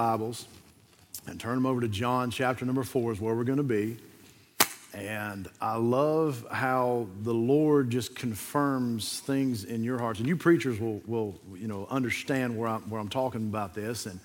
Bibles and turn them over to John chapter number four, is where we're going to be. And I love how the Lord just confirms things in your hearts. And you preachers will, will you know, understand where I'm, where I'm talking about this. And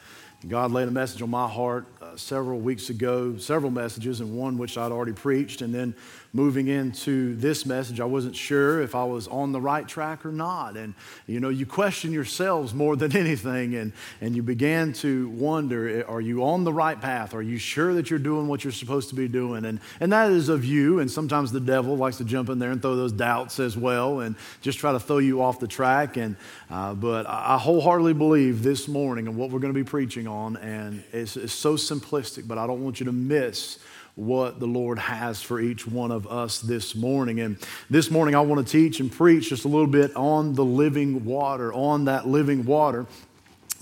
God laid a message on my heart uh, several weeks ago, several messages, and one which I'd already preached. And then moving into this message, I wasn't sure if I was on the right track or not. And, you know, you question yourselves more than anything, and, and you began to wonder are you on the right path? Are you sure that you're doing what you're supposed to be doing? And, and that is of you, and sometimes the devil likes to jump in there and throw those doubts as well and just try to throw you off the track. And, uh, but I wholeheartedly believe this morning and what we're going to be preaching on, and it's, it's so simplistic, but I don't want you to miss what the Lord has for each one of us this morning. And this morning, I want to teach and preach just a little bit on the living water, on that living water.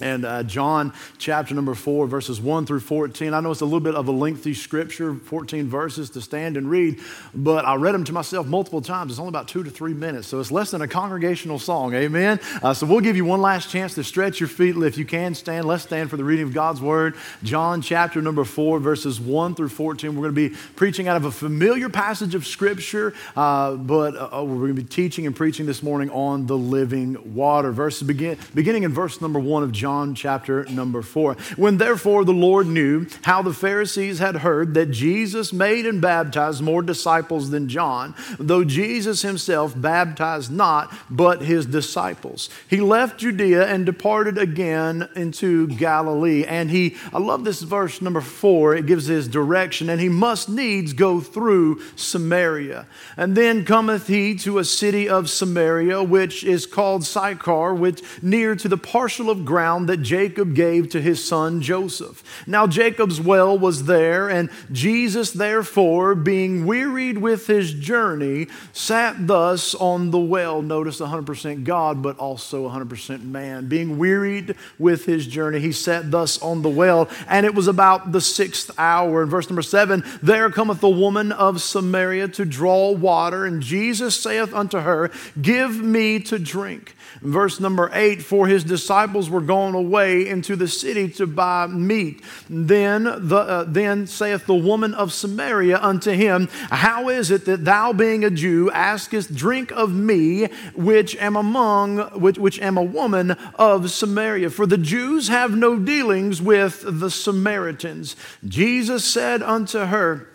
And uh, John chapter number 4, verses 1 through 14. I know it's a little bit of a lengthy scripture, 14 verses to stand and read, but I read them to myself multiple times. It's only about two to three minutes, so it's less than a congregational song. Amen? Uh, so we'll give you one last chance to stretch your feet. If you can stand, let's stand for the reading of God's word. John chapter number 4, verses 1 through 14. We're going to be preaching out of a familiar passage of scripture, uh, but uh, uh, we're going to be teaching and preaching this morning on the living water. Verses begin, beginning in verse number 1 of John. John chapter number four. When therefore the Lord knew how the Pharisees had heard that Jesus made and baptized more disciples than John, though Jesus himself baptized not, but his disciples, he left Judea and departed again into Galilee. And he, I love this verse number four, it gives his direction, and he must needs go through Samaria. And then cometh he to a city of Samaria, which is called Sychar, which near to the parcel of ground that Jacob gave to his son Joseph. Now Jacob's well was there, and Jesus, therefore, being wearied with his journey, sat thus on the well. Notice 100% God, but also 100% man. Being wearied with his journey, he sat thus on the well, and it was about the sixth hour. In verse number seven, there cometh the woman of Samaria to draw water, and Jesus saith unto her, Give me to drink. Verse number eight, for his disciples were gone away into the city to buy meat. Then, the, uh, then saith the woman of Samaria unto him, How is it that thou, being a Jew, askest drink of me, which am among, which, which am a woman of Samaria? For the Jews have no dealings with the Samaritans. Jesus said unto her,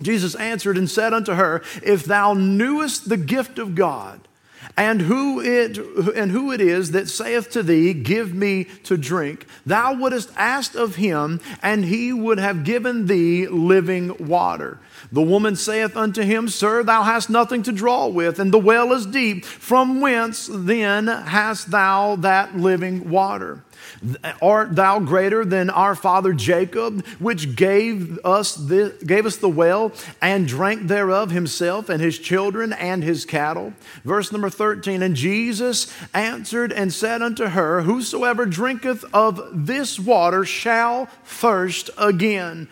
Jesus answered and said unto her, If thou knewest the gift of God, and who it and who it is that saith to thee give me to drink thou wouldst ask of him and he would have given thee living water the woman saith unto him sir thou hast nothing to draw with and the well is deep from whence then hast thou that living water Art thou greater than our father Jacob, which gave us, the, gave us the well and drank thereof himself and his children and his cattle? Verse number 13 And Jesus answered and said unto her, Whosoever drinketh of this water shall thirst again.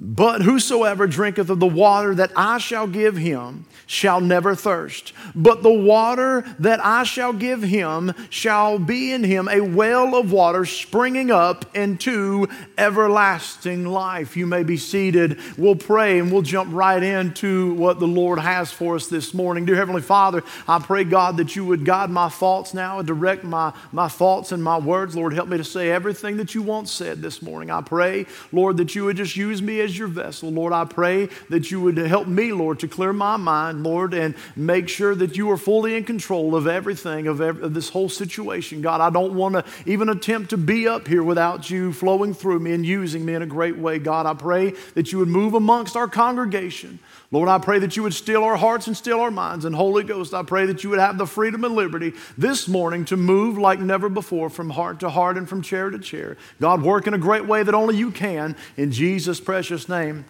But whosoever drinketh of the water that I shall give him shall never thirst. But the water that I shall give him shall be in him a well of water springing up into everlasting life. You may be seated. We'll pray and we'll jump right into what the Lord has for us this morning. Dear Heavenly Father, I pray, God, that you would guide my thoughts now and direct my, my thoughts and my words. Lord, help me to say everything that you want said this morning. I pray, Lord, that you would just use me as your vessel. Lord, I pray that you would help me, Lord, to clear my mind, Lord, and make sure that you are fully in control of everything, of, every, of this whole situation. God, I don't want to even attempt to be up here without you flowing through me and using me in a great way. God, I pray that you would move amongst our congregation. Lord, I pray that you would still our hearts and still our minds. And Holy Ghost, I pray that you would have the freedom and liberty this morning to move like never before from heart to heart and from chair to chair. God, work in a great way that only you can. In Jesus' precious name.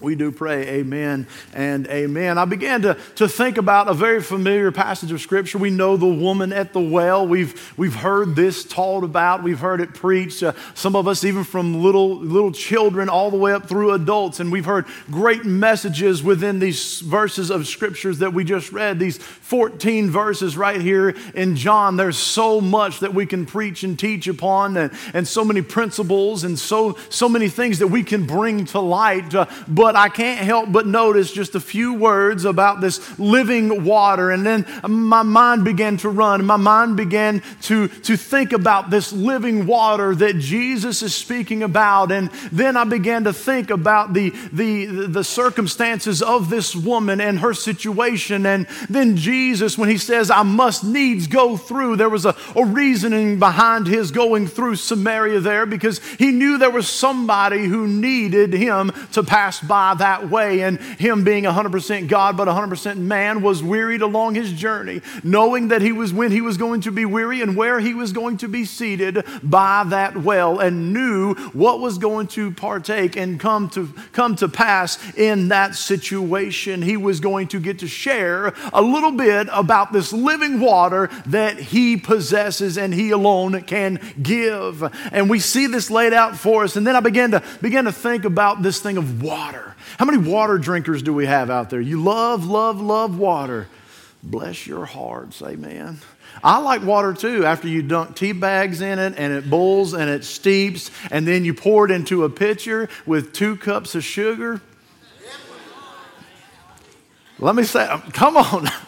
We do pray, amen and amen. I began to, to think about a very familiar passage of Scripture. We know the woman at the well. We've, we've heard this taught about, we've heard it preached. Uh, some of us, even from little, little children all the way up through adults. And we've heard great messages within these verses of Scriptures that we just read, these 14 verses right here in John. There's so much that we can preach and teach upon, and, and so many principles, and so, so many things that we can bring to light. Uh, but but I can't help but notice just a few words about this living water. And then my mind began to run. My mind began to, to think about this living water that Jesus is speaking about. And then I began to think about the, the, the circumstances of this woman and her situation. And then Jesus, when he says, I must needs go through, there was a, a reasoning behind his going through Samaria there because he knew there was somebody who needed him to pass by by that way. And him being 100% God but 100% man was wearied along his journey, knowing that he was when he was going to be weary and where he was going to be seated by that well, and knew what was going to partake and come to come to pass in that situation. He was going to get to share a little bit about this living water that he possesses and he alone can give. And we see this laid out for us. And then I began to begin to think about this thing of water. How many water drinkers do we have out there? You love, love, love water. Bless your hearts, amen. I like water too. After you dunk tea bags in it and it boils and it steeps, and then you pour it into a pitcher with two cups of sugar. Let me say, come on.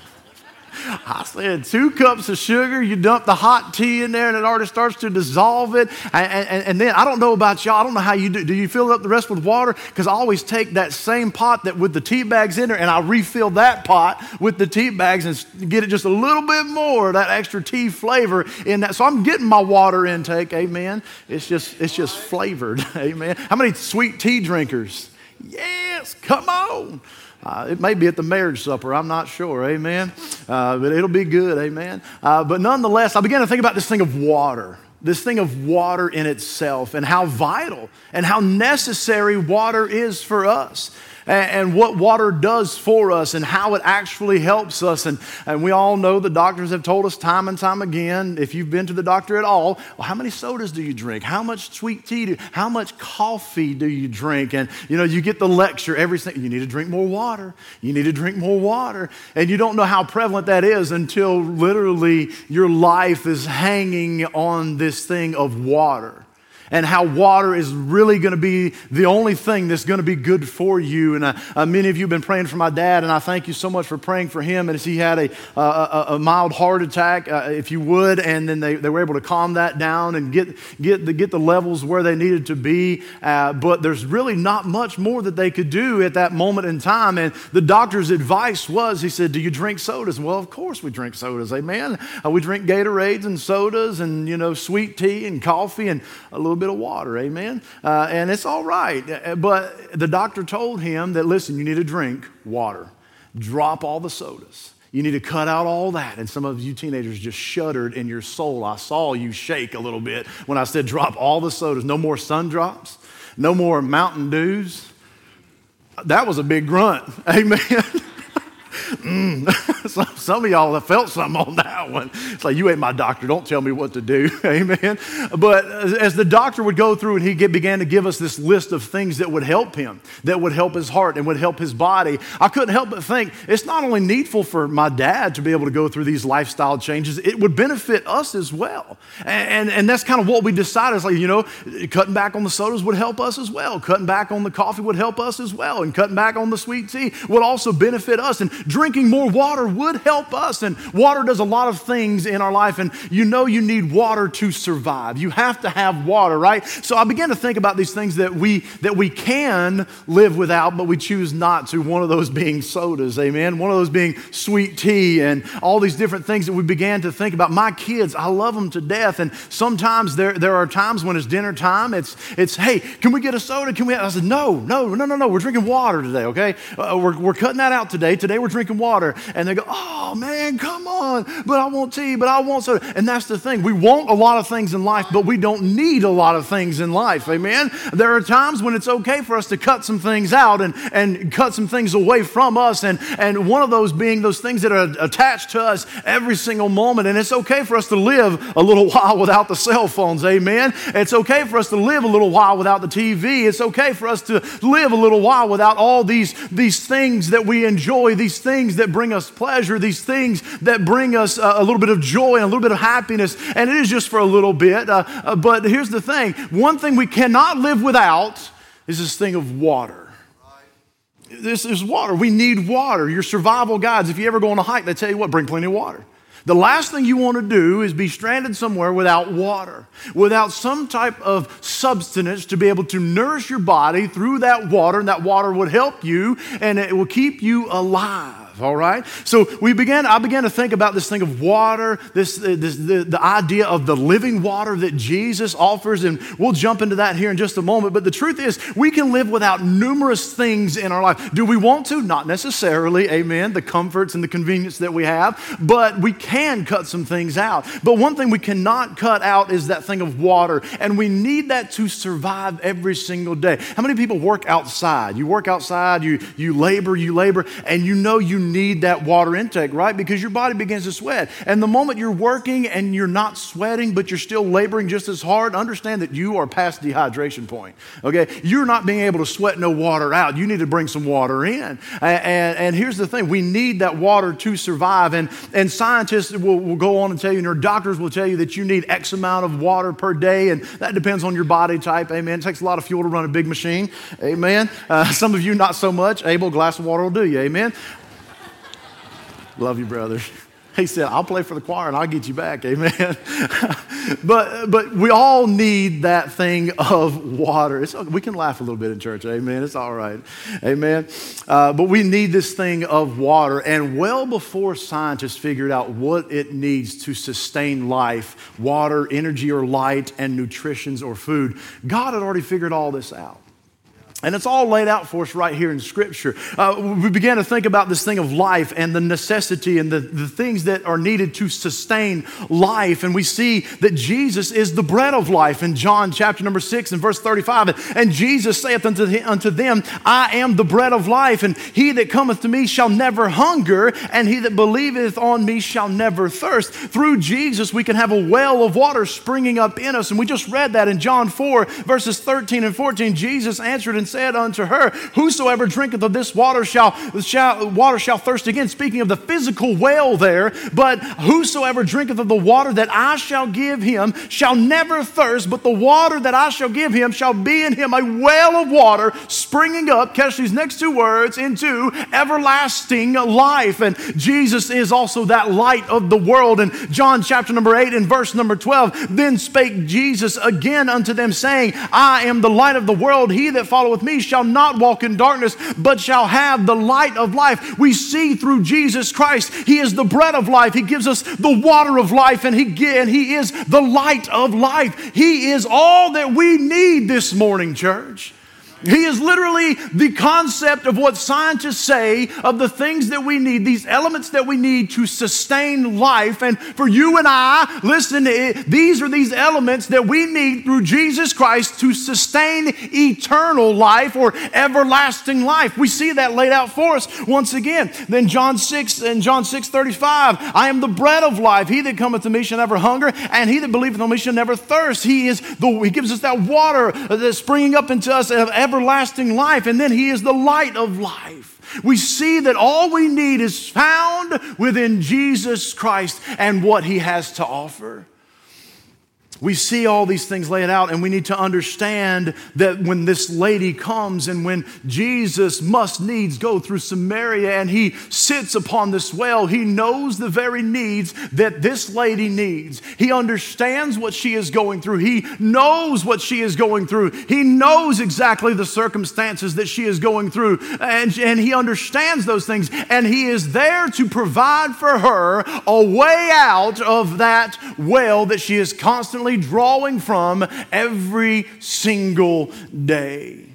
I said, two cups of sugar, you dump the hot tea in there and it already starts to dissolve it. And, and, and then I don't know about y'all, I don't know how you do. Do you fill up the rest with water? Because I always take that same pot that with the tea bags in there and I refill that pot with the tea bags and get it just a little bit more, that extra tea flavor in that. So I'm getting my water intake, amen. It's just, it's just flavored, amen. How many sweet tea drinkers? Yes, come on. Uh, it may be at the marriage supper, I'm not sure, amen. Uh, but it'll be good, amen. Uh, but nonetheless, I began to think about this thing of water, this thing of water in itself, and how vital and how necessary water is for us and, what water does for us and how it actually helps us. And, and we all know the doctors have told us time and time again if you've been to the doctor at all, well, how many sodas do you drink? How much sweet tea do How much coffee do you drink? And you know, you get the lecture every single, you need to drink more water. You need to drink more water. And you don't know how prevalent that is until literally your life is hanging on this thing of water and how water is really going to be the only thing that's going to be good for you. And uh, uh, many of you have been praying for my dad, and I thank you so much for praying for him. And as he had a, a, a mild heart attack, uh, if you would, and then they, they were able to calm that down and get, get, the, get the levels where they needed to be. Uh, but there's really not much more that they could do at that moment in time. And the doctor's advice was, he said, Do you drink sodas? Well, of course we drink sodas, amen. Uh, we drink Gatorades and sodas and, you know, sweet tea and coffee and a little bit of water, amen? Uh, and it's all right. Uh, but the doctor told him that, listen, you need to drink water, drop all the sodas. You need to cut out all that. And some of you teenagers just shuddered in your soul. I saw you shake a little bit when I said drop all the sodas. No more sun drops, no more Mountain Dews. That was a big grunt. Amen. mm. some, some, of y'all have felt something on that one. It's like, you ain't my doctor. Don't tell me what to do. Amen. But as the doctor would go through and he began to give us this list of things that would help him, that would help his heart and would help his body, I couldn't help but think it's not only needful for my dad to be able to go through these lifestyle changes, it would benefit us as well. And, and, and that's kind of what we decided. It's like, you know, cutting back on the sodas would help us as well. Cutting back on the coffee would help us as well. And cutting back on the sweet tea would also benefit us. And drinking more water would help us. And water does a lot of things in our life. And you know you need water to survive. You have to have water, right? So I began to think about these things that we that we can live without, but we choose not to. One of those being sodas, amen. One of those being sweet tea and all these different things that we began to think about. My kids, I love them to death. And sometimes there, there are times when it's dinner time, it's it's, hey, can we get a soda? Can we? I said, no, no, no, no, no. We're drinking water today, okay? Uh, we're, we're cutting that out today. Today we're drinking water. And they go, oh, man, come on, but I want tea, but I want soda. And that's the thing. We want a lot of things in life, but we don't need a lot of things in life. Amen. There are times when it's okay for us to cut some things out and, and cut some things away from us. And, and one of those being those things that are attached to us every single moment. And it's okay for us to live a little while without the cell phones. Amen. It's okay for us to live a little while without the TV. It's okay for us to live a little while without all these, these things that we enjoy, these things that bring us pleasure, these things that bring us a, a little bit of joy and a little bit of happiness. And it is just for a little bit. Uh, uh, but here's the thing one thing we cannot live without is this thing of water. This is water. We need water. Your survival guides, if you ever go on a hike, they tell you what, bring plenty of water. The last thing you want to do is be stranded somewhere without water, without some type of substance to be able to nourish your body through that water, and that water would help you and it will keep you alive all right? So we began, I began to think about this thing of water, this, uh, this the, the idea of the living water that Jesus offers, and we'll jump into that here in just a moment. But the truth is, we can live without numerous things in our life. Do we want to? Not necessarily, amen, the comforts and the convenience that we have, but we can cut some things out. But one thing we cannot cut out is that thing of water, and we need that to survive every single day. How many people work outside? You work outside, you, you labor, you labor, and you know you need that water intake, right? Because your body begins to sweat. And the moment you're working and you're not sweating, but you're still laboring just as hard, understand that you are past dehydration point. Okay? You're not being able to sweat no water out. You need to bring some water in. And, and, and here's the thing we need that water to survive. And, and scientists will, will go on and tell you, and your doctors will tell you that you need X amount of water per day. And that depends on your body type. Amen. It takes a lot of fuel to run a big machine. Amen. Uh, some of you, not so much. Able, glass of water will do you. Amen. Love you, brother. He said, I'll play for the choir and I'll get you back. Amen. but, but we all need that thing of water. It's, we can laugh a little bit in church. Amen. It's all right. Amen. Uh, but we need this thing of water. And well before scientists figured out what it needs to sustain life water, energy, or light, and nutritions or food God had already figured all this out. And it's all laid out for us right here in Scripture. Uh, we began to think about this thing of life and the necessity and the, the things that are needed to sustain life. And we see that Jesus is the bread of life in John chapter number 6 and verse 35. And Jesus saith unto, unto them, I am the bread of life, and he that cometh to me shall never hunger, and he that believeth on me shall never thirst. Through Jesus, we can have a well of water springing up in us. And we just read that in John 4, verses 13 and 14. Jesus answered and said unto her, Whosoever drinketh of this water shall, shall, water shall thirst again. Speaking of the physical well there, but whosoever drinketh of the water that I shall give him shall never thirst, but the water that I shall give him shall be in him a well of water springing up, catch these next two words, into everlasting life. And Jesus is also that light of the world. And John chapter number 8 and verse number 12, then spake Jesus again unto them, saying, I am the light of the world. He that followeth me shall not walk in darkness, but shall have the light of life. We see through Jesus Christ, He is the bread of life. He gives us the water of life, and He, and he is the light of life. He is all that we need this morning, church. He is literally the concept of what scientists say of the things that we need, these elements that we need to sustain life. And for you and I, listen, these are these elements that we need through Jesus Christ to sustain eternal life or everlasting life. We see that laid out for us once again. Then John 6 and John 6 35, I am the bread of life. He that cometh to me shall never hunger, and he that believeth on me shall never thirst. He is the, he gives us that water uh, that's springing up into us of everlasting life, and then He is the light of life. We see that all we need is found within Jesus Christ and what He has to offer we see all these things laid out, and we need to understand that when this lady comes and when Jesus must needs go through Samaria and he sits upon this well, he knows the very needs that this lady needs. He understands what she is going through, he knows what she is going through, he knows exactly the circumstances that she is going through, and, and he understands those things, and he is there to provide for her a way out of that well that she is constantly drawing from every single day.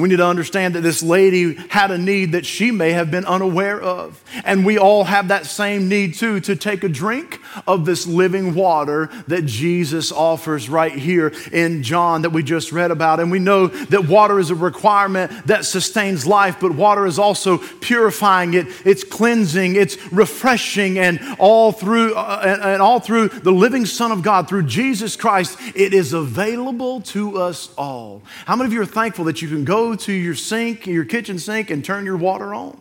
We need to understand that this lady had a need that she may have been unaware of. And we all have that same need too to take a drink of this living water that Jesus offers right here in John that we just read about. And we know that water is a requirement that sustains life, but water is also purifying it, it's cleansing, it's refreshing, and all through uh, and, and all through the living Son of God, through Jesus Christ, it is available to us all. How many of you are thankful that you can go to your sink, your kitchen sink, and turn your water on?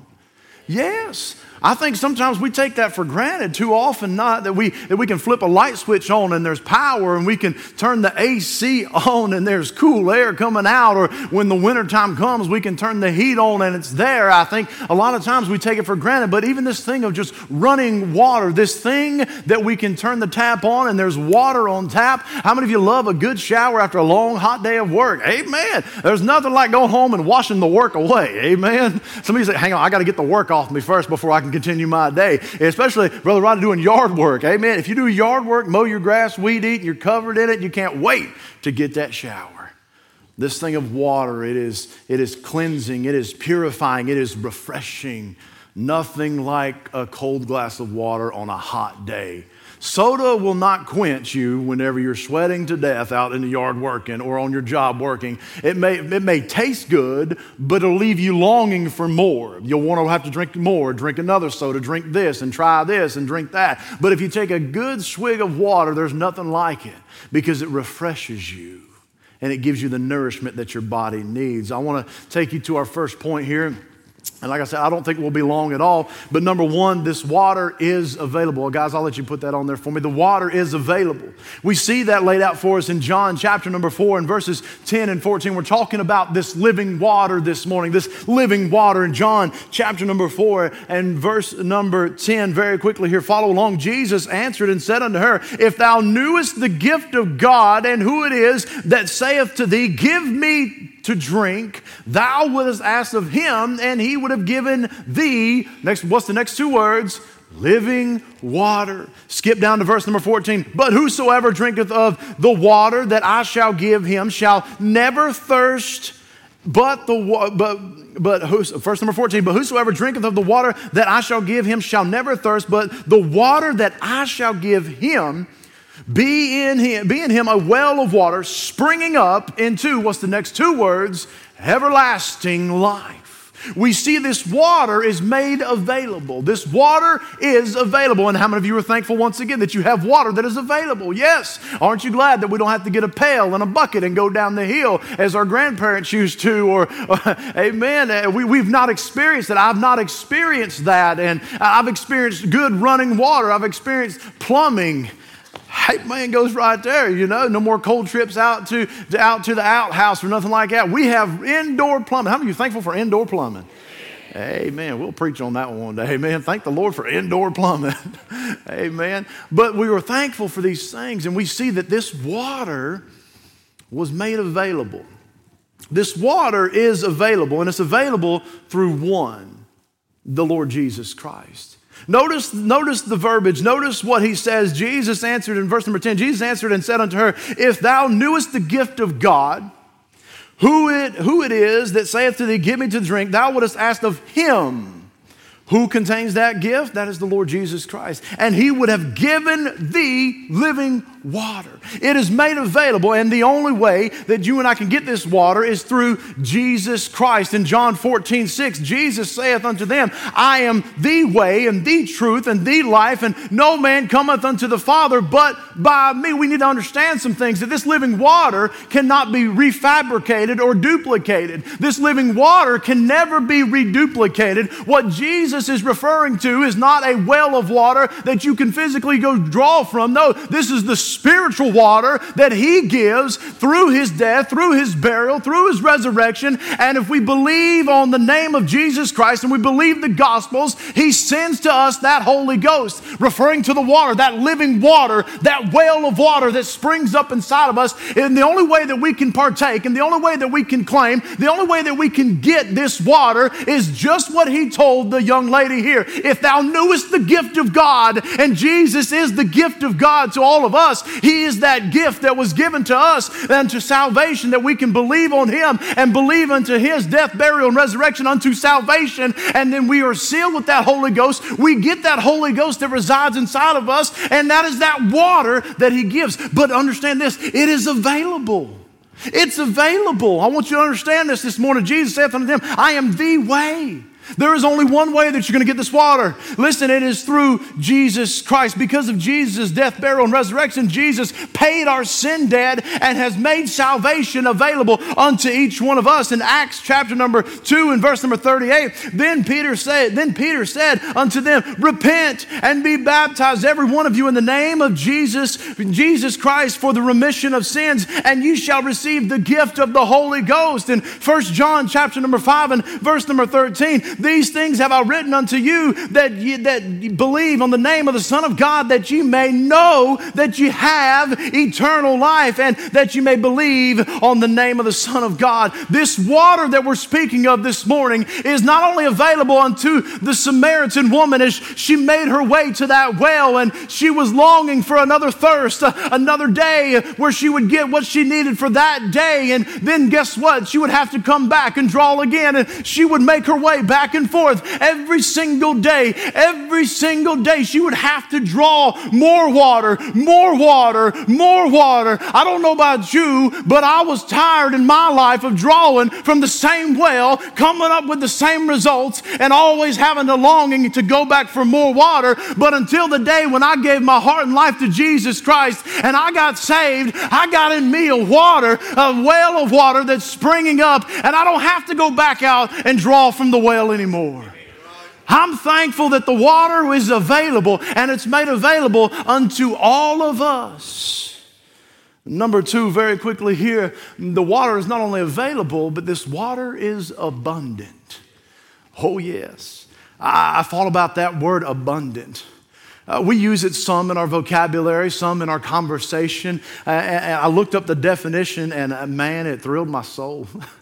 Yes. I think sometimes we take that for granted too often, not that we, that we can flip a light switch on and there's power and we can turn the AC on and there's cool air coming out, or when the wintertime comes, we can turn the heat on and it's there. I think a lot of times we take it for granted, but even this thing of just running water, this thing that we can turn the tap on and there's water on tap. How many of you love a good shower after a long, hot day of work? Amen. There's nothing like going home and washing the work away. Amen. Somebody say, hang on, I got to get the work off me first before I can continue my day. Especially, Brother Rodney, doing yard work. Amen. If you do yard work, mow your grass, weed eat, and you're covered in it, you can't wait to get that shower. This thing of water, it is, it is cleansing, it is purifying, it is refreshing. Nothing like a cold glass of water on a hot day Soda will not quench you whenever you're sweating to death out in the yard working or on your job working. It may, it may taste good, but it'll leave you longing for more. You'll want to have to drink more, drink another soda, drink this, and try this, and drink that. But if you take a good swig of water, there's nothing like it because it refreshes you and it gives you the nourishment that your body needs. I want to take you to our first point here. And like I said, I don't think we'll be long at all. But number one, this water is available. Guys, I'll let you put that on there for me. The water is available. We see that laid out for us in John chapter number four and verses 10 and 14. We're talking about this living water this morning, this living water in John chapter number four and verse number 10. Very quickly here, follow along. Jesus answered and said unto her, If thou knewest the gift of God and who it is that saith to thee, Give me to drink, thou wouldst ask of him, and he would have given thee, next, what's the next two words? Living water. Skip down to verse number 14. But whosoever drinketh of the water that I shall give him shall never thirst, but the but but who's, verse number 14, but whosoever drinketh of the water that I shall give him shall never thirst, but the water that I shall give him be in him, be in him a well of water springing up into what's the next two words? Everlasting life. We see this water is made available. This water is available. And how many of you are thankful once again that you have water that is available? Yes. Aren't you glad that we don't have to get a pail and a bucket and go down the hill as our grandparents used to? Or, amen. Uh, we, we've not experienced that. I've not experienced that. And I've experienced good running water. I've experienced plumbing Hey, man goes right there, you know. No more cold trips out to, to, out to the outhouse or nothing like that. We have indoor plumbing. How many of you thankful for indoor plumbing? Amen. We'll preach on that one day. Amen. Thank the Lord for indoor plumbing. Amen. But we were thankful for these things, and we see that this water was made available. This water is available, and it's available through one, the Lord Jesus Christ. Notice, notice the verbiage. Notice what he says. Jesus answered in verse number 10 Jesus answered and said unto her, If thou knewest the gift of God, who it, who it is that saith to thee, Give me to drink, thou wouldst ask of him who contains that gift? That is the Lord Jesus Christ. And He would have given thee living water. It is made available, and the only way that you and I can get this water is through Jesus Christ. In John 14, 6, Jesus saith unto them, I am the way and the truth and the life, and no man cometh unto the Father but by me. We need to understand some things that this living water cannot be refabricated or duplicated. This living water can never be reduplicated. What Jesus is referring to is not a well of water that you can physically go draw from. No, this is the spiritual water that He gives through His death, through His burial, through His resurrection. And if we believe on the name of Jesus Christ and we believe the Gospels, He sends to us that Holy Ghost, referring to the water, that living water, that well of water that springs up inside of us. And the only way that we can partake and the only way that we can claim, the only way that we can get this water is just what He told the young lady here, if thou knewest the gift of God, and Jesus is the gift of God to all of us, us. He is that gift that was given to us unto salvation that we can believe on Him and believe unto His death, burial, and resurrection unto salvation. And then we are sealed with that Holy Ghost. We get that Holy Ghost that resides inside of us, and that is that water that He gives. But understand this it is available. It's available. I want you to understand this this morning. Jesus saith unto them, I am the way. There is only one way that you're going to get this water. Listen, it is through Jesus Christ. Because of Jesus' death, burial, and resurrection, Jesus paid our sin debt and has made salvation available unto each one of us. In Acts chapter number 2 and verse number 38, then Peter said, then Peter said unto them, Repent and be baptized, every one of you, in the name of Jesus, Jesus Christ, for the remission of sins, and you shall receive the gift of the Holy Ghost. In First John chapter number 5 and verse number 13, these things have I written unto you that you, that believe on the name of the Son of God, that you may know that you have eternal life and that you may believe on the name of the Son of God. This water that we're speaking of this morning is not only available unto the Samaritan woman as she made her way to that well and she was longing for another thirst, uh, another day where she would get what she needed for that day. And then guess what? She would have to come back and draw again and she would make her way back back and forth every single day. Every single day, she would have to draw more water, more water, more water. I don't know about you, but I was tired in my life of drawing from the same well, coming up with the same results, and always having the longing to go back for more water. But until the day when I gave my heart and life to Jesus Christ and I got saved, I got in me a water, a well of water that's springing up, and I don't have to go back out and draw from the well anymore anymore. I'm thankful that the water is available and it's made available unto all of us. Number two, very quickly here, the water is not only available, but this water is abundant. Oh, yes. I, thought about that word abundant. Uh, we use it some in our vocabulary, some in our conversation. Uh, I looked up the definition, and uh, man, it thrilled my soul.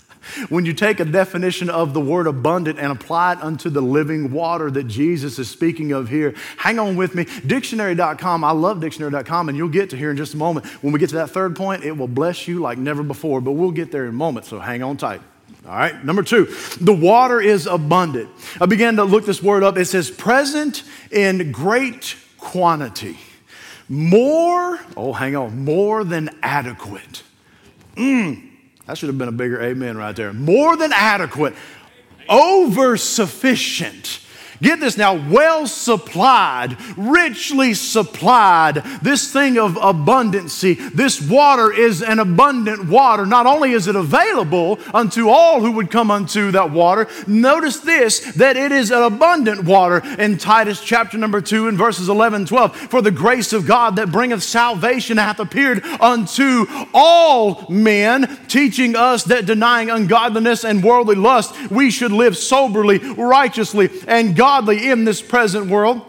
When you take a definition of the word abundant and apply it unto the living water that Jesus is speaking of here, hang on with me. Dictionary.com, I love dictionary.com, and you'll get to here in just a moment. When we get to that third point, it will bless you like never before, but we'll get there in a moment, so hang on tight. All right, number two, the water is abundant. I began to look this word up. It says present in great quantity. More, oh, hang on, more than adequate. Mmm that should have been a bigger amen right there. More than adequate, over sufficient Get this now, well supplied, richly supplied. This thing of abundancy, this water is an abundant water. Not only is it available unto all who would come unto that water, notice this that it is an abundant water in Titus chapter number 2 and verses 11 and 12. For the grace of God that bringeth salvation hath appeared unto all men, teaching us that denying ungodliness and worldly lust, we should live soberly, righteously, and God godly in this present world.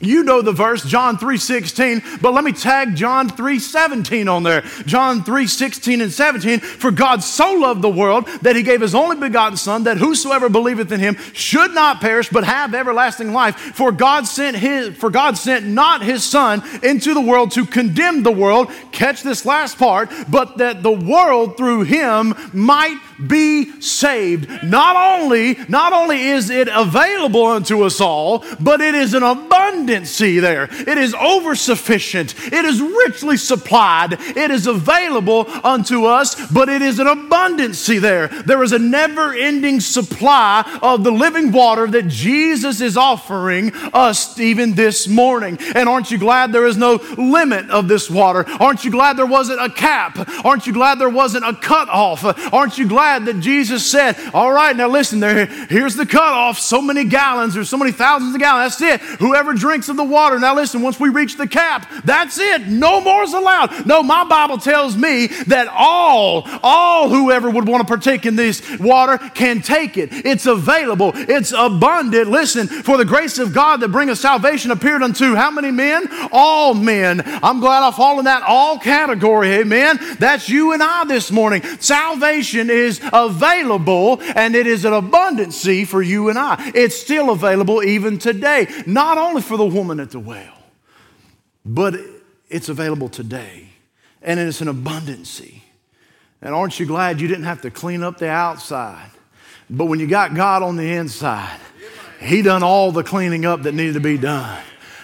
You know the verse, John 3:16, but let me tag John 3:17 on there. John 3:16 and 17, for God so loved the world that he gave his only begotten son that whosoever believeth in him should not perish but have everlasting life. For God sent his for God sent not his son into the world to condemn the world, catch this last part, but that the world through him might be saved. Not only not only is it available unto us all, but it is an abundancy there. It is oversufficient. It is richly supplied. It is available unto us, but it is an abundancy there. There is a never ending supply of the living water that Jesus is offering us even this morning. And aren't you glad there is no limit of this water? Aren't you glad there wasn't a cap? Aren't you glad there wasn't a cutoff? Aren't you glad that Jesus said, All right, now listen, there, here's the cutoff so many gallons or so many thousands of gallons. That's it. Whoever drinks of the water. Now, listen, once we reach the cap, that's it. No more is allowed. No, my Bible tells me that all, all whoever would want to partake in this water can take it. It's available, it's abundant. Listen, for the grace of God that bringeth salvation appeared unto how many men? All men. I'm glad I fall in that all category. Amen. That's you and I this morning. Salvation available and it is an abundancy for you and I. It's still available even today, not only for the woman at the well. But it's available today and it's an abundancy. And aren't you glad you didn't have to clean up the outside? But when you got God on the inside, He done all the cleaning up that needed to be done.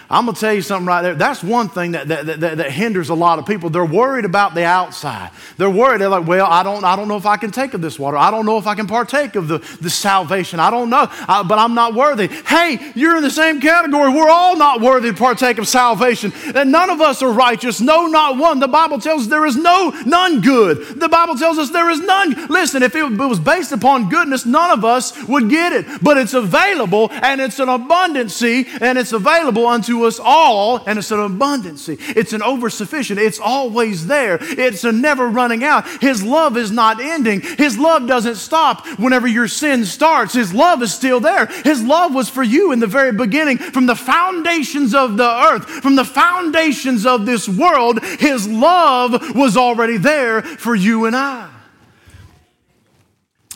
I'm going to tell you something right there. That's one thing that, that, that, that, hinders a lot of people. They're worried about the outside. They're worried. They're like, well, I don't, I don't know if I can take of this water. I don't know if I can partake of the, the salvation. I don't know, I, but I'm not worthy. Hey, you're in the same category. We're all not worthy to partake of salvation. And none of us are righteous. No, not one. The Bible tells us there is no, none good. The Bible tells us there is none. Listen, if it was based upon goodness, none of us would get it. But it's available and it's an abundancy and it's available unto us all, and it's an abundancy. It's an oversufficient. It's always there. It's a never running out. His love is not ending. His love doesn't stop whenever your sin starts. His love is still there. His love was for you in the very beginning, from the foundations of the earth, from the foundations of this world. His love was already there for you and I.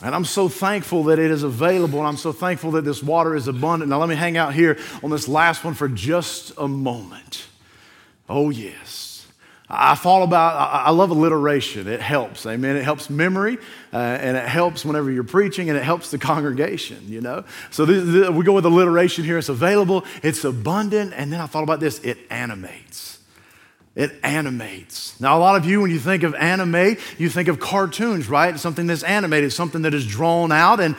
And I'm so thankful that it is available, and I'm so thankful that this water is abundant. Now, let me hang out here on this last one for just a moment. Oh, yes. I thought about, I love alliteration. It helps, amen. It helps memory, uh, and it helps whenever you're preaching, and it helps the congregation, you know. So this, this, we go with alliteration here. It's available, it's abundant, and then I thought about this it animates. It animates. Now, a lot of you, when you think of animate, you think of cartoons, right? Something that's animated, something that is drawn out and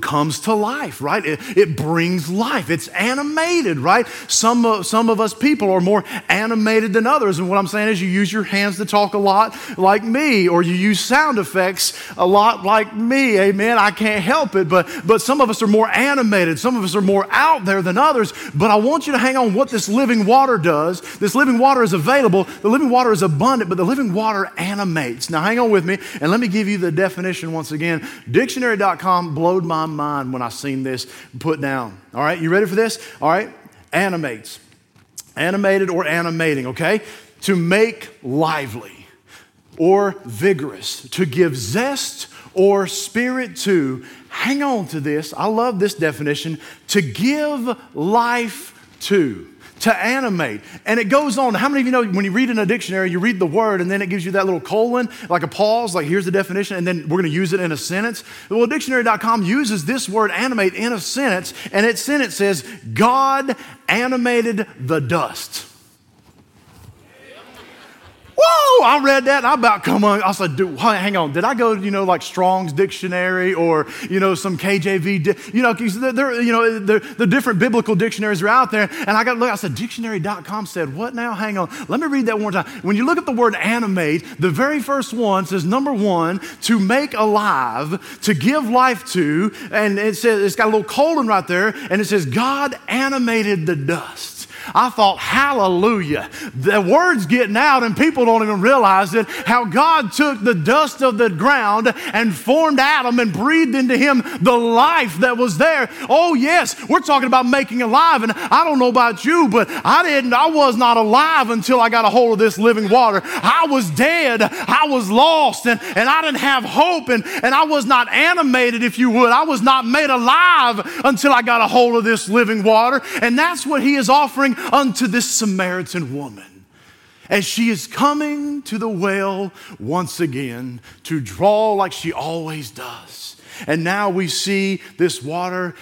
comes to life, right? It, it brings life. It's animated, right? Some of, some of us people are more animated than others. And what I'm saying is, you use your hands to talk a lot like me, or you use sound effects a lot like me. Amen. I can't help it. But, but some of us are more animated, some of us are more out there than others. But I want you to hang on what this living water does. This living water is a available. The living water is abundant, but the living water animates. Now, hang on with me, and let me give you the definition once again. Dictionary.com blowed my mind when I seen this put down. All right, you ready for this? All right, animates. Animated or animating, okay? To make lively or vigorous, to give zest or spirit to. Hang on to this. I love this definition. To give life to to animate. And it goes on. How many of you know when you read in a dictionary, you read the word and then it gives you that little colon, like a pause, like here's the definition, and then we're going to use it in a sentence? Well, dictionary.com uses this word animate in a sentence, and its sentence says, God animated the dust. Whoa, I read that I about come on. I said, Dude, hang on, did I go, to, you know, like Strong's dictionary or, you know, some KJV, you know, there, you know, the different biblical dictionaries are out there. And I got to look, I said, dictionary.com said, what now? Hang on. Let me read that one time. When you look at the word animate, the very first one says, number one, to make alive, to give life to. And it says, it's got a little colon right there. And it says, God animated the dust. I thought, hallelujah. The word's getting out and people don't even realize it. How God took the dust of the ground and formed Adam and breathed into him the life that was there. Oh, yes, we're talking about making alive. And I don't know about you, but I didn't, I was not alive until I got a hold of this living water. I was dead. I was lost and, and I didn't have hope and, and I was not animated, if you would. I was not made alive until I got a hold of this living water. And that's what he is offering unto this Samaritan woman as she is coming to the well once again to draw like she always does. And now we see this water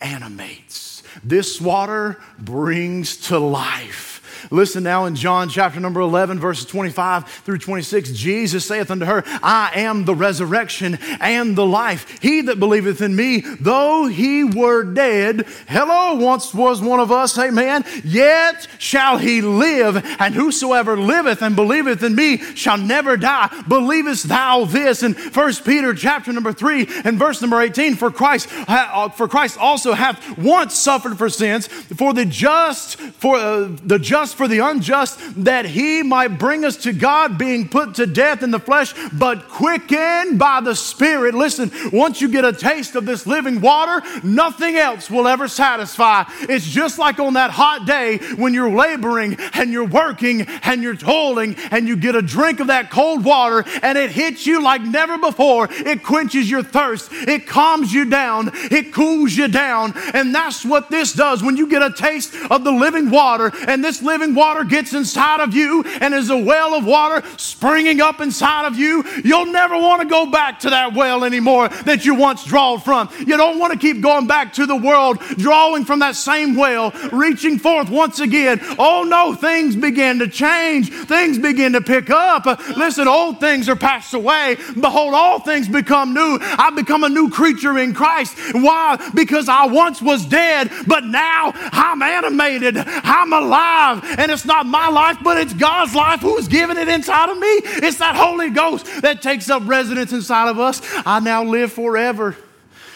animates. This water brings to life. Listen now in John chapter number 11, verses 25 through 26. Jesus saith unto her, I am the resurrection and the life. He that believeth in me, though he were dead, hello, once was one of us, amen, yet shall he live. And whosoever liveth and believeth in me shall never die. Believest thou this? In 1 Peter chapter number 3 and verse number 18, for Christ, uh, for Christ also hath once suffered for sins, for the just, for uh, the just for the unjust, that he might bring us to God, being put to death in the flesh, but quickened by the Spirit. Listen, once you get a taste of this living water, nothing else will ever satisfy. It's just like on that hot day when you're laboring and you're working and you're toiling and you get a drink of that cold water and it hits you like never before. It quenches your thirst, it calms you down, it cools you down. And that's what this does when you get a taste of the living water and this living living water gets inside of you and is a well of water springing up inside of you, you'll never want to go back to that well anymore that you once drawed from. You don't want to keep going back to the world, drawing from that same well, reaching forth once again. Oh no, things begin to change. Things begin to pick up. Listen, old things are passed away. Behold, all things become new. I've become a new creature in Christ. Why? Because I once was dead, but now I'm animated. I'm alive. And it's not my life, but it's God's life who's given it inside of me. It's that Holy Ghost that takes up residence inside of us. I now live forever.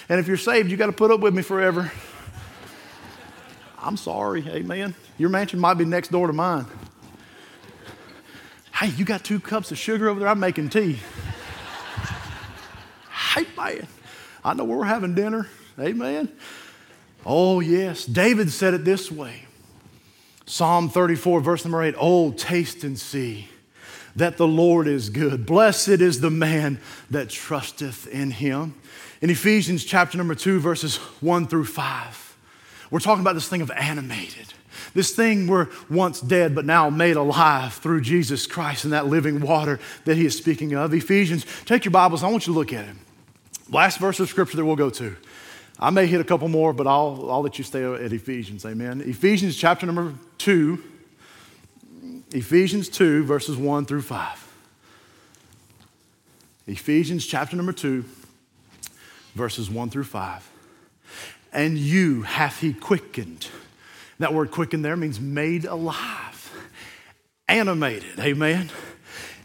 And if you're saved, you got to put up with me forever. I'm sorry, amen. Your mansion might be next door to mine. Hey, you got two cups of sugar over there? I'm making tea. hey, man, I know we're having dinner. Amen. Oh, yes. David said it this way Psalm 34, verse number 8 Oh, taste and see that the Lord is good. Blessed is the man that trusteth in him. In Ephesians chapter number 2, verses 1 through 5, we're talking about this thing of animated. This thing we're once dead, but now made alive through Jesus Christ and that living water that he is speaking of. Ephesians, take your Bibles, I want you to look at it. Last verse of scripture that we'll go to. I may hit a couple more, but I'll, I'll let you stay at Ephesians. Amen. Ephesians chapter number 2, Ephesians 2, verses 1 through 5. Ephesians chapter number 2, verses 1 through 5. And you hath he quickened. That word quickened there means made alive, animated. Amen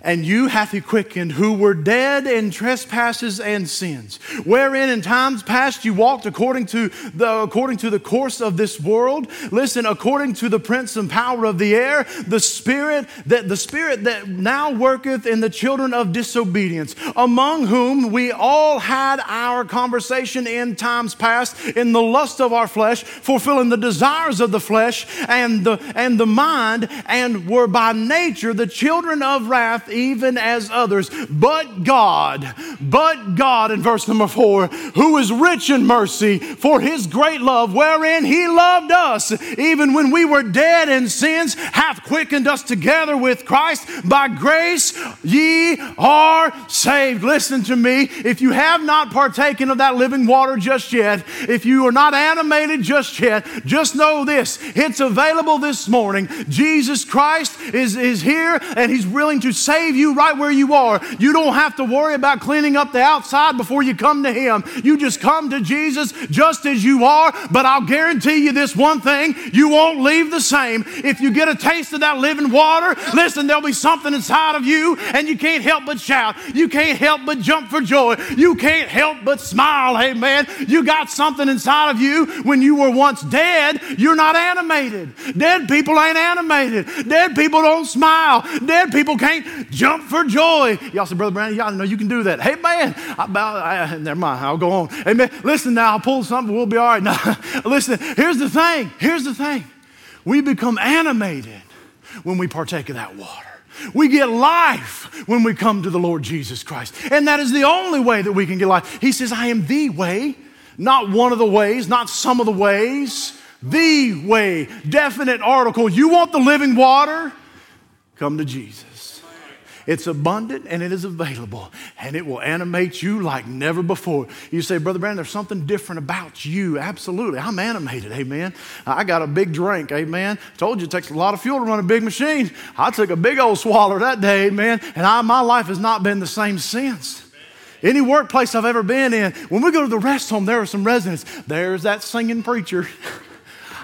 and you hath he quickened who were dead in trespasses and sins, wherein in times past you walked according to the according to the course of this world. Listen, according to the prince and power of the air, the spirit that the spirit that now worketh in the children of disobedience, among whom we all had our conversation in times past in the lust of our flesh, fulfilling the desires of the flesh and the and the mind, and were by nature the children of wrath even as others. But God, but God, in verse number four, who is rich in mercy for his great love, wherein he loved us, even when we were dead in sins, hath quickened us together with Christ. By grace ye are saved. Listen to me. If you have not partaken of that living water just yet, if you are not animated just yet, just know this it's available this morning. Jesus Christ is, is here and he's willing to save save you right where you are. You don't have to worry about cleaning up the outside before you come to Him. You just come to Jesus just as you are, but I'll guarantee you this one thing you won't leave the same. If you get a taste of that living water, listen, there'll be something inside of you, and you can't help but shout. You can't help but jump for joy. You can't help but smile. Amen. You got something inside of you when you were once dead, you're not animated. Dead people ain't animated. Dead people don't smile. Dead people can't jump for joy. Y'all say, Brother Brandon, y'all know you can do that. Hey, man, I bow, I, never mind, I'll go on. Amen. Listen now, I'll pull something, we'll be all right. Now, listen, here's the thing. Here's the thing. We become animated when we partake of that water. We get life when we come to the Lord Jesus Christ. And that is the only way that we can get life. He says, I am the way, not one of the ways, not some of the ways, the way. Definite article. You want the living water? Come to Jesus. It's abundant and it is available, and it will animate you like never before. You say, Brother Brandon, there's something different about you. Absolutely. I'm animated, amen. I got a big drink, amen. Told you it takes a lot of fuel to run a big machine. I took a big old swallow that day, amen, and I, my life has not been the same since. Any workplace I've ever been in, when we go to the rest home, there are some residents. There's that singing preacher.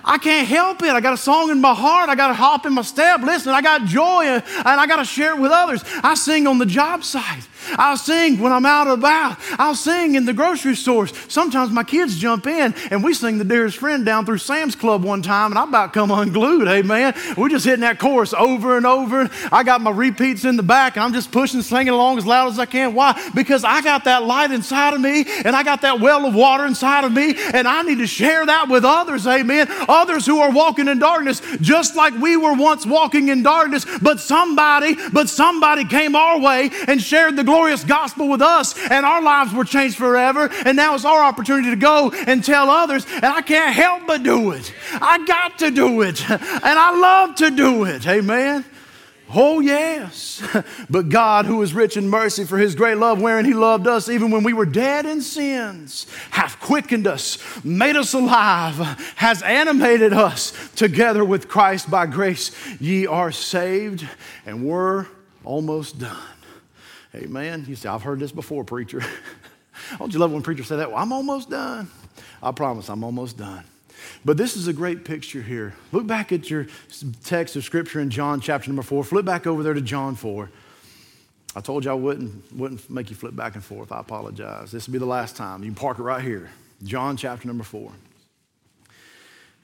I can't help it. I got a song in my heart. I got a hop in my step. Listen, I got joy and, I got to share it with others. I sing on the job site. I'll sing when I'm out about. I'll sing in the grocery stores. Sometimes my kids jump in and we sing the dearest friend down through Sam's Club one time and I about come unglued. Amen. we're just hitting that chorus over and over. I got my repeats in the back and I'm just pushing, singing along as loud as I can. Why? Because I got that light inside of me and I got that well of water inside of me and I need to share that with others. Amen. Others who are walking in darkness, just like we were once walking in darkness, but somebody, but somebody came our way and shared the glorious gospel with us, and our lives were changed forever. And now it's our opportunity to go and tell others, and I can't help but do it. I got to do it, and I love to do it. Amen. Oh, yes. But God, who is rich in mercy for his great love, wherein he loved us, even when we were dead in sins, hath quickened us, made us alive, has animated us together with Christ by grace. Ye are saved, and we're almost done. Amen. You say, I've heard this before, preacher. Don't you love when preachers say that? Well, I'm almost done. I promise I'm almost done. But this is a great picture here. Look back at your text of scripture in John chapter number four. Flip back over there to John 4. I told you I wouldn't, wouldn't make you flip back and forth. I apologize. This will be the last time. You can park it right here. John chapter number 4.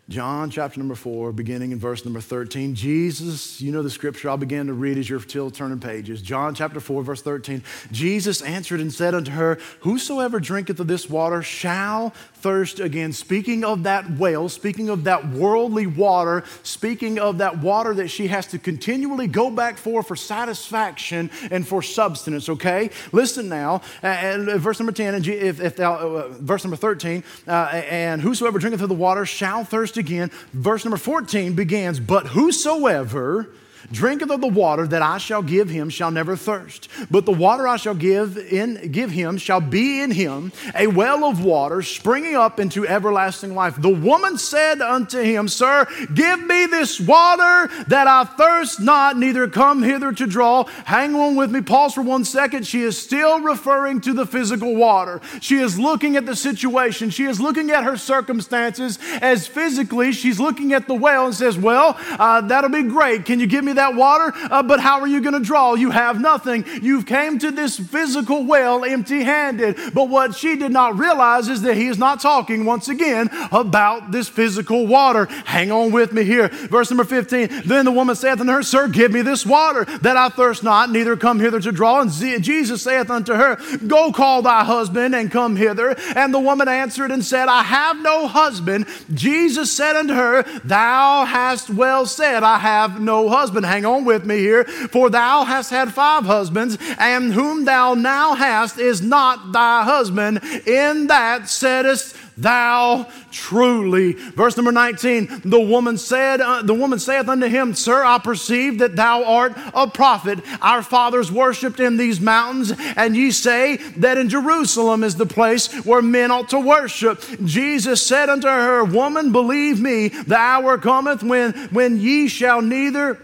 John chapter number 4, beginning in verse number 13. Jesus, you know the scripture, I'll begin to read as you're still turning pages. John chapter 4, verse 13. Jesus answered and said unto her, Whosoever drinketh of this water shall thirst again. Speaking of that well, speaking of that worldly water, speaking of that water that she has to continually go back for for satisfaction and for substance, okay? Listen now, and verse number 10, and if, if thou, uh, verse number 13, uh, and whosoever drinketh of the water shall thirst again. Verse number 14 begins, but whosoever drinketh of the water that I shall give him shall never thirst. But the water I shall give in give him shall be in him a well of water springing up into everlasting life. The woman said unto him, Sir, give me this water that I thirst not, neither come hither to draw. Hang on with me. Pause for one second. She is still referring to the physical water. She is looking at the situation. She is looking at her circumstances as physically. She's looking at the well and says, Well, uh, that'll be great. Can you give me that water, uh, but how are you going to draw? You have nothing. You've came to this physical well empty handed. But what she did not realize is that he is not talking once again about this physical water. Hang on with me here. Verse number 15. Then the woman saith unto her, Sir, give me this water that I thirst not, neither come hither to draw. And Jesus saith unto her, Go call thy husband and come hither. And the woman answered and said, I have no husband. Jesus said unto her, Thou hast well said, I have no husband. Hang on with me here. For thou hast had five husbands, and whom thou now hast is not thy husband. In that saidest thou truly. Verse number 19, the woman said, uh, the woman saith unto him, Sir, I perceive that thou art a prophet. Our fathers worshipped in these mountains, and ye say that in Jerusalem is the place where men ought to worship. Jesus said unto her, Woman, believe me, the hour cometh when, when ye shall neither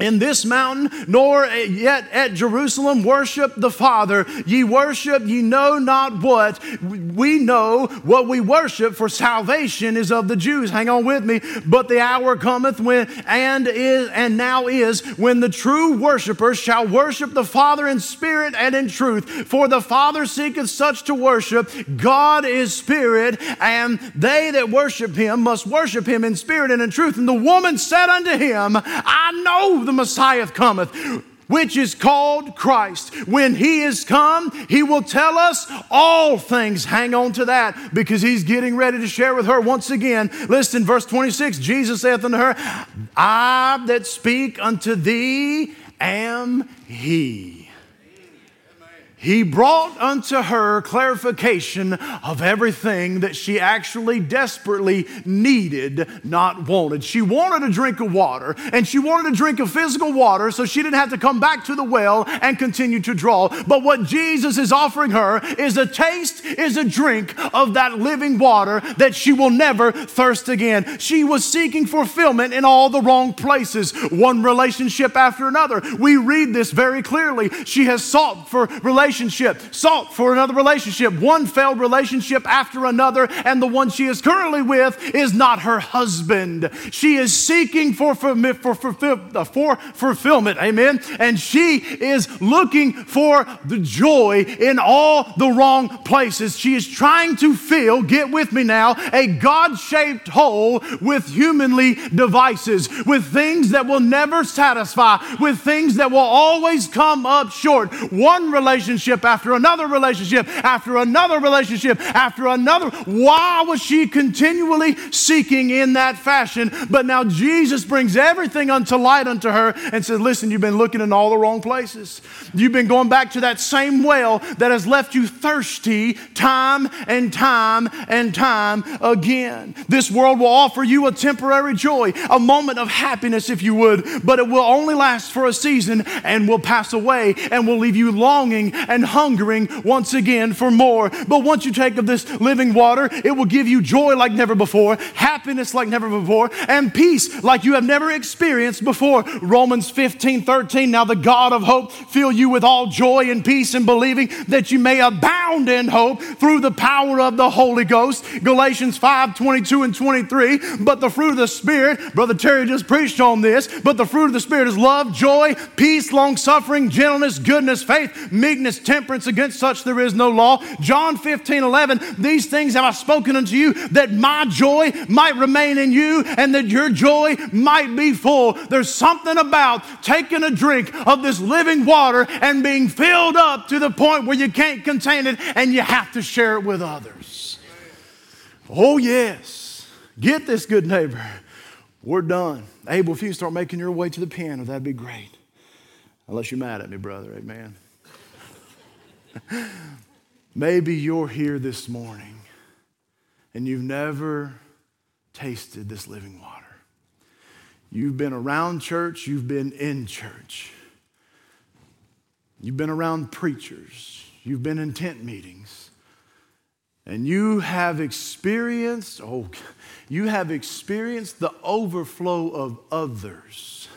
in this mountain, nor yet at Jerusalem worship the Father. Ye worship, ye know not what. We know what we worship, for salvation is of the Jews. Hang on with me. But the hour cometh when, and is, and now is, when the true worshipers shall worship the Father in spirit and in truth. For the Father seeketh such to worship. God is spirit, and they that worship him must worship him in spirit and in truth. And the woman said unto him, I know the Messiah cometh which is called Christ. When he is come, he will tell us all things. Hang on to that because he's getting ready to share with her once again. Listen, verse 26 Jesus saith unto her, I that speak unto thee am he. He brought unto her clarification of everything that she actually desperately needed, not wanted. She wanted a drink of water, and she wanted a drink of physical water so she didn't have to come back to the well and continue to draw. But what Jesus is offering her is a taste, is a drink of that living water that she will never thirst again. She was seeking fulfillment in all the wrong places, one relationship after another. We read this very clearly. She has sought for relationships relationship, sought for another relationship, one failed relationship after another, and the one she is currently with is not her husband. She is seeking for, for, for, for, uh, for fulfillment, amen? And she is looking for the joy in all the wrong places. She is trying to fill, get with me now, a God shaped hole with humanly devices, with things that will never satisfy, with things that will always come up short. One relationship relationship after another relationship after another relationship after another. Why was she continually seeking in that fashion? But now Jesus brings everything unto light unto her and says, Listen, you've been looking in all the wrong places. You've been going back to that same well that has left you thirsty time and time and time again. This world will offer you a temporary joy, a moment of happiness, if you would, but it will only last for a season and will pass away and will leave you longing and hungering once again for more. But once you take of this living water, it will give you joy like never before, happiness like never before, and peace like you have never experienced before. Romans 15 13. Now the God of hope fill you with all joy and peace in believing that you may abound in hope through the power of the Holy Ghost. Galatians 5 22 and 23. But the fruit of the Spirit, Brother Terry just preached on this, but the fruit of the Spirit is love, joy, peace, long suffering, gentleness, goodness, faith, meekness, temperance. Against such there is no law. John 15 11. These things have I spoken unto you that my joy might remain in you and that your joy might be full. There's something about taking a drink of this living water and being filled up to the point where you can't contain it and you have to share it with others. Oh, yes. Get this, good neighbor. We're done. Abel, if you start making your way to the piano, that'd be great. Unless you're mad at me, brother. Amen. Maybe you're here this morning and you've never tasted this living water. You've been around church, you've been in church. You've been around preachers, you've been in tent meetings, and you have experienced, oh, you have experienced the overflow of others,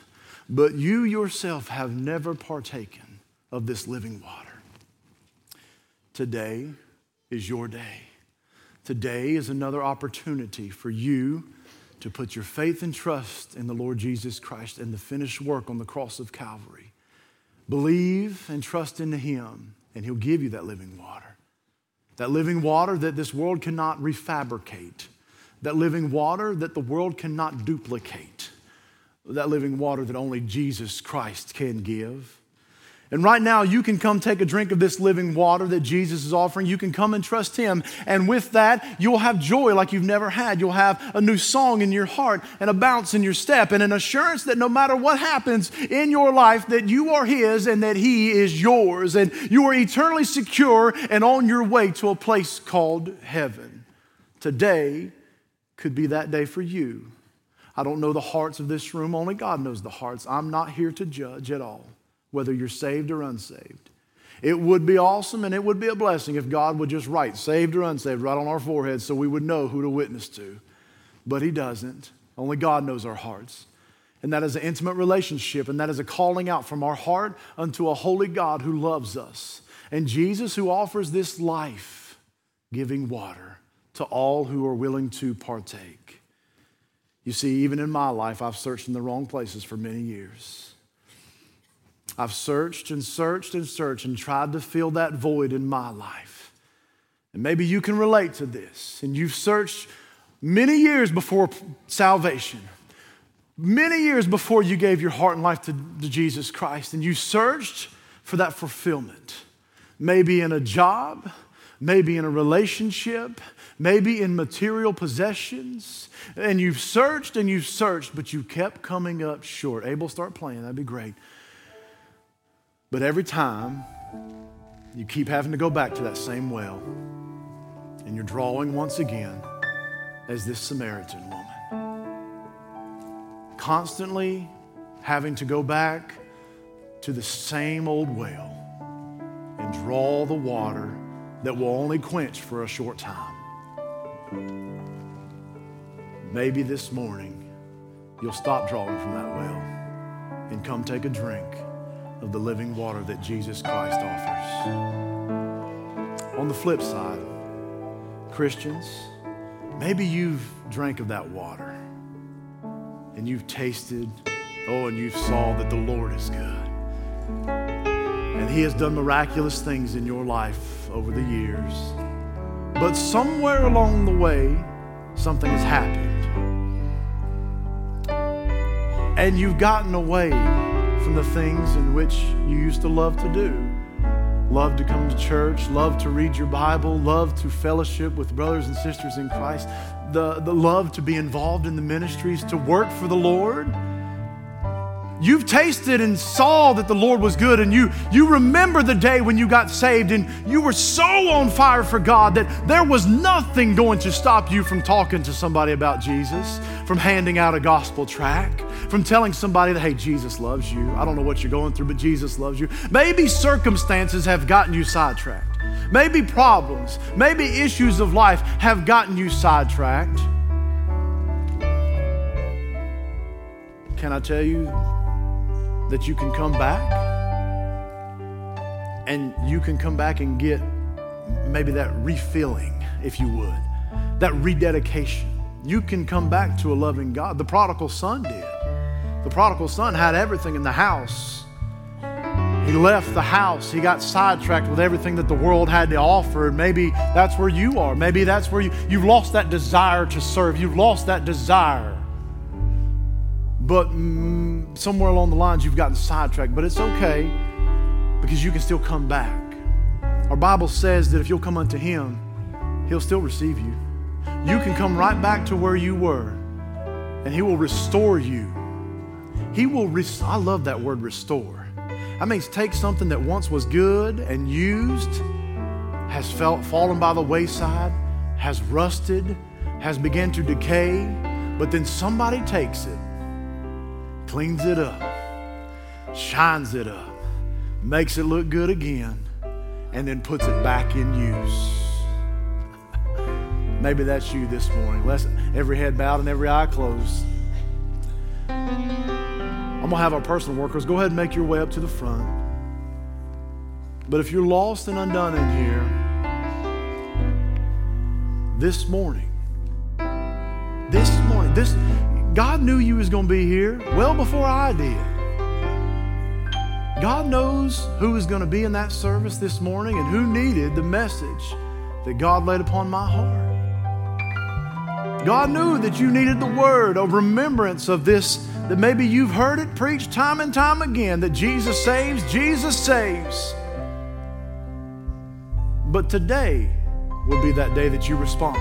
but you yourself have never partaken of this living water. Today is your day. Today is another opportunity for you to put your faith and trust in the Lord Jesus Christ and the finished work on the cross of Calvary. Believe and trust in Him, and He'll give you that living water. That living water that this world cannot refabricate. That living water that the world cannot duplicate. That living water that only Jesus Christ can give. And right now, you can come take a drink of this living water that Jesus is offering. You can come and trust Him. And with that, you'll have joy like you've never had. You'll have a new song in your heart and a bounce in your step and an assurance that no matter what happens in your life, that you are His and that He is yours. And you are eternally secure and on your way to a place called heaven. Today could be that day for you. I don't know the hearts of this room, only God knows the hearts. I'm not here to judge at all whether you're saved or unsaved. It would be awesome and it would be a blessing if God would just write saved or unsaved right on our foreheads so we would know who to witness to. But He doesn't. Only God knows our hearts. And that is an intimate relationship, and that is a calling out from our heart unto a holy God who loves us. And Jesus, who offers this life giving water to all who are willing to partake. You see, even in my life, I've searched in the wrong places for many years. I've searched and searched and searched and tried to fill that void in my life. And maybe you can relate to this. And you've searched many years before salvation, many years before you gave your heart and life to, to Jesus Christ. And you searched for that fulfillment. Maybe in a job, maybe in a relationship, maybe in material possessions. And you've searched and you've searched, but you kept coming up short. Abel, start playing. That'd be great. But every time, you keep having to go back to that same well, and you're drawing once again as this Samaritan woman. Constantly having to go back to the same old well and draw the water that will only quench for a short time. Maybe this morning you'll stop drawing from that well and come take a drink of the living water that Jesus Christ offers. On the flip side, Christians, maybe you've drank of that water and you've tasted, oh, and you've saw that the Lord is good. And He has done miraculous things in your life over the years. But somewhere along the way, something has happened. And you've gotten away from the things in which you used to love to do. love to come to church, love to read your Bible, love to fellowship with brothers and sisters in Christ, the, the love to be involved in the ministries, to work for the Lord. You've tasted and saw that the Lord was good, and you, you remember the day when you got saved and you were so on fire for God that there was nothing going to stop you from talking to somebody about Jesus, from handing out a gospel track, from telling somebody that, hey, Jesus loves you. I don't know what you're going through, but Jesus loves you. Maybe circumstances have gotten you sidetracked. Maybe problems, maybe issues of life have gotten you sidetracked. Can I tell you that you can come back and you can come back and get maybe that refilling, if you would, that rededication. You can come back to a loving God. The prodigal son did. The prodigal son had everything in the house. He left the house. He got sidetracked with everything that the world had to offer. Maybe that's where you are. Maybe that's where you, you've lost that desire to serve. You've lost that desire but mm, somewhere along the lines you've gotten sidetracked. But it's okay because you can still come back. Our Bible says that if you'll come unto Him, He'll still receive you. You can come right back to where you were, and He will restore you. He will, res- I love that word restore. That means take something that once was good and used, has felt, fallen by the wayside, has rusted, has begun to decay, but then somebody takes it cleans it up, shines it up, makes it look good again, and then puts it back in use. Maybe that's you this morning. Let's, every head bowed and every eye closed. I'm going to have our personal workers go ahead and make your way up to the front. But if you're lost and undone in here, this morning, this morning, this God knew you was going to be here well before I did. God knows who was going to be in that service this morning and who needed the message that God laid upon my heart. God knew that you needed the word of remembrance of this, that maybe you've heard it preached time and time again that Jesus saves, Jesus saves. But today would be that day that you respond.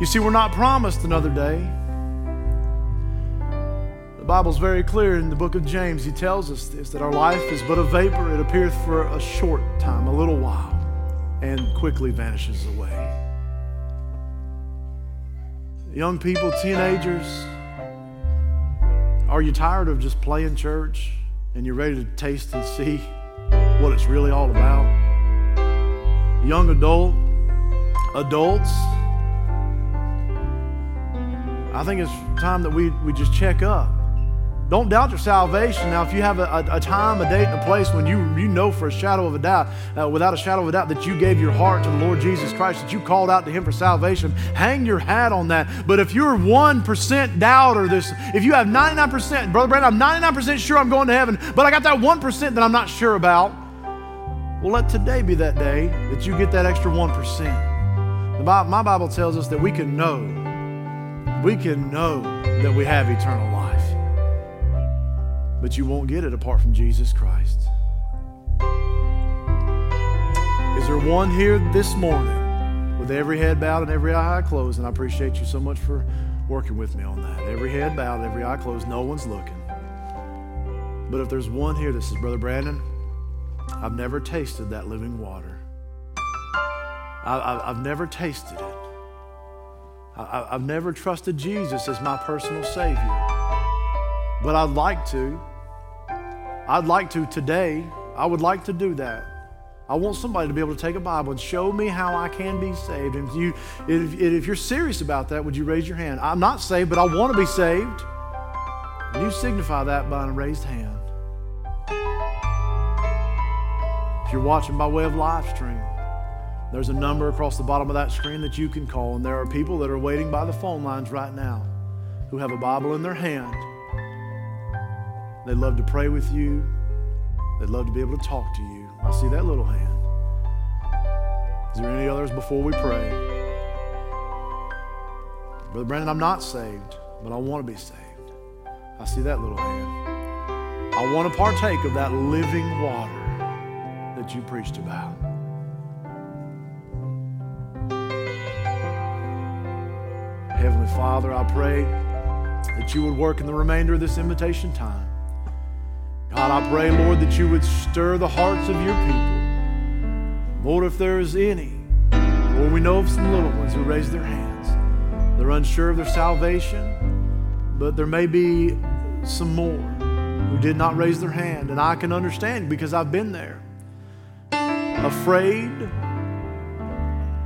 You see, we're not promised another day. The Bible's very clear in the book of James. He tells us this that our life is but a vapor. It appeareth for a short time, a little while, and quickly vanishes away. Young people, teenagers, are you tired of just playing church and you're ready to taste and see what it's really all about? Young adult, adults, I think it's time that we, we just check up. Don't doubt your salvation. Now, if you have a, a, a, time, a date, and a place when you, you know for a shadow of a doubt, uh, without a shadow of a doubt, that you gave your heart to the Lord Jesus Christ, that you called out to Him for salvation, hang your hat on that. But if you're 1% doubter, this, if you have 99%, Brother Brandon, I'm 99% sure I'm going to heaven, but I got that 1% that I'm not sure about, well, let today be that day that you get that extra 1%. The Bible, my Bible tells us that we can know, we can know that we have eternal life but you won't get it apart from Jesus Christ. Is there one here this morning with every head bowed and every eye closed? And I appreciate you so much for working with me on that. Every head bowed, every eye closed, no one's looking. But if there's one here that says, Brother Brandon, I've never tasted that living water. I, have never tasted it. I, I've never trusted Jesus as my personal Savior. But I'd like to. I'd like to today. I would like to do that. I want somebody to be able to take a Bible and show me how I can be saved. And if, you, if, if you're serious about that, would you raise your hand? I'm not saved, but I want to be saved. And you signify that by a raised hand. If you're watching by way of live stream, there's a number across the bottom of that screen that you can call. And there are people that are waiting by the phone lines right now who have a Bible in their hand They'd love to pray with you. They'd love to be able to talk to you. I see that little hand. Is there any others before we pray? Brother Brandon, I'm not saved, but I want to be saved. I see that little hand. I want to partake of that living water that you preached about. Heavenly Father, I pray that you would work in the remainder of this invitation time. God, I pray, Lord, that you would stir the hearts of your people. Lord, if there is any, Lord, we know of some little ones who raise their hands. They're unsure of their salvation, but there may be some more who did not raise their hand. And I can understand because I've been there. Afraid,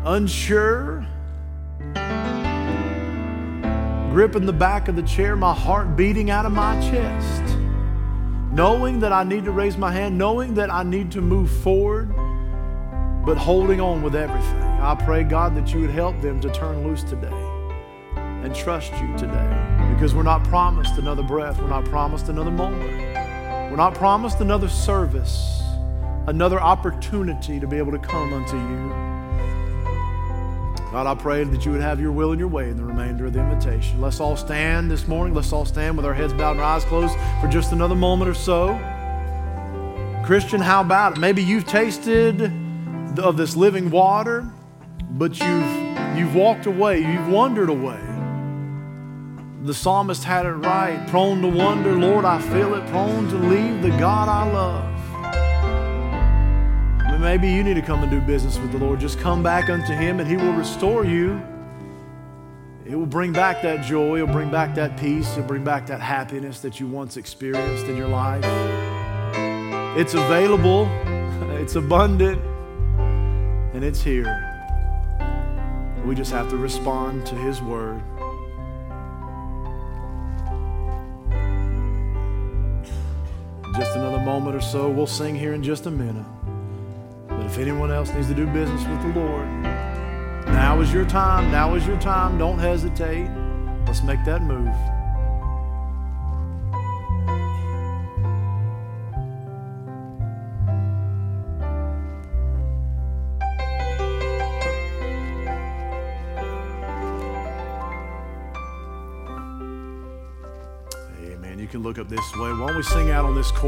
unsure, gripping the back of the chair, my heart beating out of my chest, knowing that I need to raise my hand, knowing that I need to move forward, but holding on with everything. I pray, God, that you would help them to turn loose today and trust you today because we're not promised another breath, we're not promised another moment, we're not promised another service, another opportunity to be able to come unto you. God, I pray that you would have your will and your way in the remainder of the invitation. Let's all stand this morning. Let's all stand with our heads bowed and our eyes closed for just another moment or so. Christian, how about it? Maybe you've tasted of this living water, but you've, you've walked away, you've wandered away. The psalmist had it right prone to wonder, Lord, I feel it, prone to leave the God I love. Maybe you need to come and do business with the Lord. Just come back unto Him and He will restore you. It will bring back that joy, it'll bring back that peace, it'll bring back that happiness that you once experienced in your life. It's available, it's abundant, and it's here. We just have to respond to His word. Just another moment or so. We'll sing here in just a minute. If anyone else needs to do business with the Lord, now is your time. Now is your time. Don't hesitate. Let's make that move. Amen. You can look up this way. Why don't we sing out on this chord?